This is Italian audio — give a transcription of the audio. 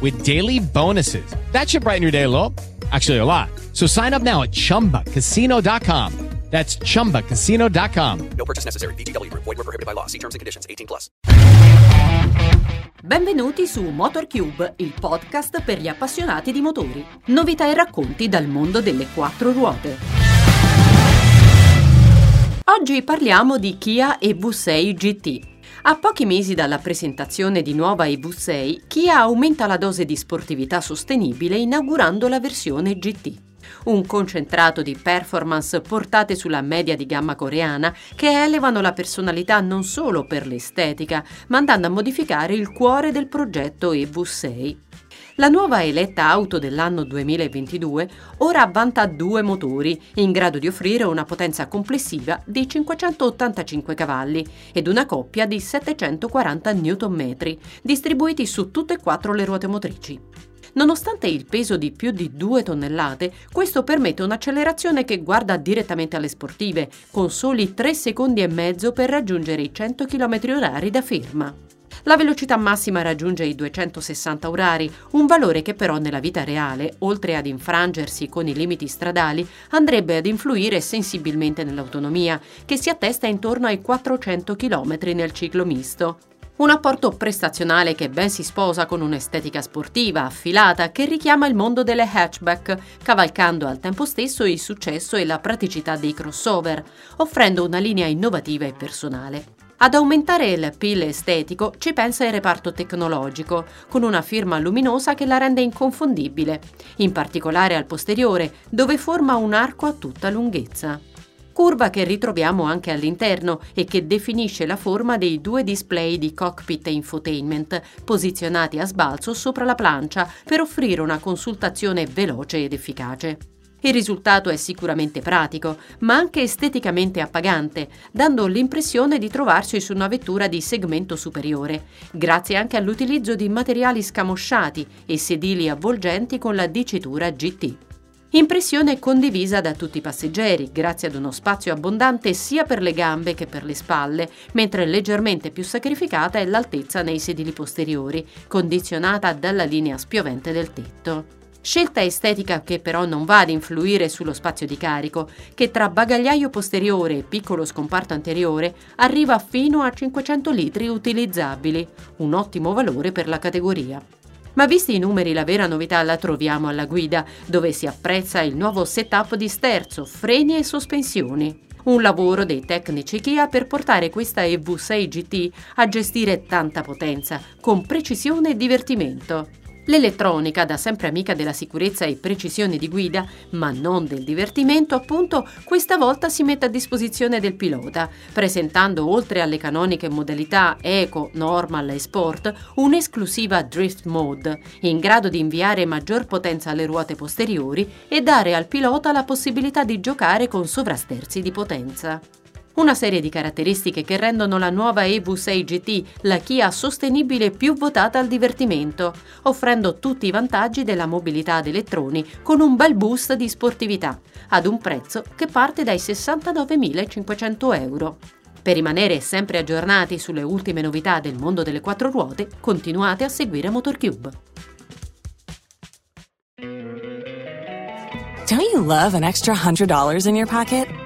with daily bonuses. That should brighten your day a little. Actually, a lot. So sign up now at chumbacasino.com. That's chumbacasino.com. No purchase necessary. Group. Void were prohibited by law. See terms and conditions. 18 plus. Benvenuti su MotorCube, il podcast per gli appassionati di motori. Novità e racconti dal mondo delle quattro ruote. Oggi parliamo di Kia EV6 GT. A pochi mesi dalla presentazione di nuova EV6, Kia aumenta la dose di sportività sostenibile inaugurando la versione GT. Un concentrato di performance portate sulla media di gamma coreana che elevano la personalità non solo per l'estetica, ma andando a modificare il cuore del progetto EV6. La nuova eletta auto dell'anno 2022 ora vanta due motori, in grado di offrire una potenza complessiva di 585 cavalli ed una coppia di 740 Nm, distribuiti su tutte e quattro le ruote motrici. Nonostante il peso di più di 2 tonnellate, questo permette un'accelerazione che guarda direttamente alle sportive, con soli 3 secondi e mezzo per raggiungere i 100 km/h da ferma. La velocità massima raggiunge i 260 orari, un valore che però nella vita reale, oltre ad infrangersi con i limiti stradali, andrebbe ad influire sensibilmente nell'autonomia, che si attesta intorno ai 400 km nel ciclo misto. Un apporto prestazionale che ben si sposa con un'estetica sportiva, affilata, che richiama il mondo delle hatchback, cavalcando al tempo stesso il successo e la praticità dei crossover, offrendo una linea innovativa e personale. Ad aumentare il PIL estetico ci pensa il reparto tecnologico, con una firma luminosa che la rende inconfondibile, in particolare al posteriore, dove forma un arco a tutta lunghezza. Curva che ritroviamo anche all'interno e che definisce la forma dei due display di cockpit e infotainment posizionati a sbalzo sopra la plancia per offrire una consultazione veloce ed efficace. Il risultato è sicuramente pratico, ma anche esteticamente appagante, dando l'impressione di trovarsi su una vettura di segmento superiore, grazie anche all'utilizzo di materiali scamosciati e sedili avvolgenti con la dicitura GT. Impressione condivisa da tutti i passeggeri, grazie ad uno spazio abbondante sia per le gambe che per le spalle, mentre leggermente più sacrificata è l'altezza nei sedili posteriori, condizionata dalla linea spiovente del tetto. Scelta estetica che però non va ad influire sullo spazio di carico, che tra bagagliaio posteriore e piccolo scomparto anteriore arriva fino a 500 litri utilizzabili, un ottimo valore per la categoria. Ma visti i numeri, la vera novità la troviamo alla guida, dove si apprezza il nuovo setup di sterzo, freni e sospensioni. Un lavoro dei tecnici Kia per portare questa EV6 GT a gestire tanta potenza, con precisione e divertimento. L'elettronica, da sempre amica della sicurezza e precisione di guida, ma non del divertimento, appunto, questa volta si mette a disposizione del pilota, presentando oltre alle canoniche modalità Eco, Normal e Sport, un'esclusiva Drift Mode, in grado di inviare maggior potenza alle ruote posteriori e dare al pilota la possibilità di giocare con sovrasterzi di potenza una serie di caratteristiche che rendono la nuova EV6 GT la Kia sostenibile più votata al divertimento, offrendo tutti i vantaggi della mobilità ad elettroni con un bel boost di sportività, ad un prezzo che parte dai 69.500 euro. Per rimanere sempre aggiornati sulle ultime novità del mondo delle quattro ruote, continuate a seguire MotorCube. Don't you love an extra $100 in your pocket?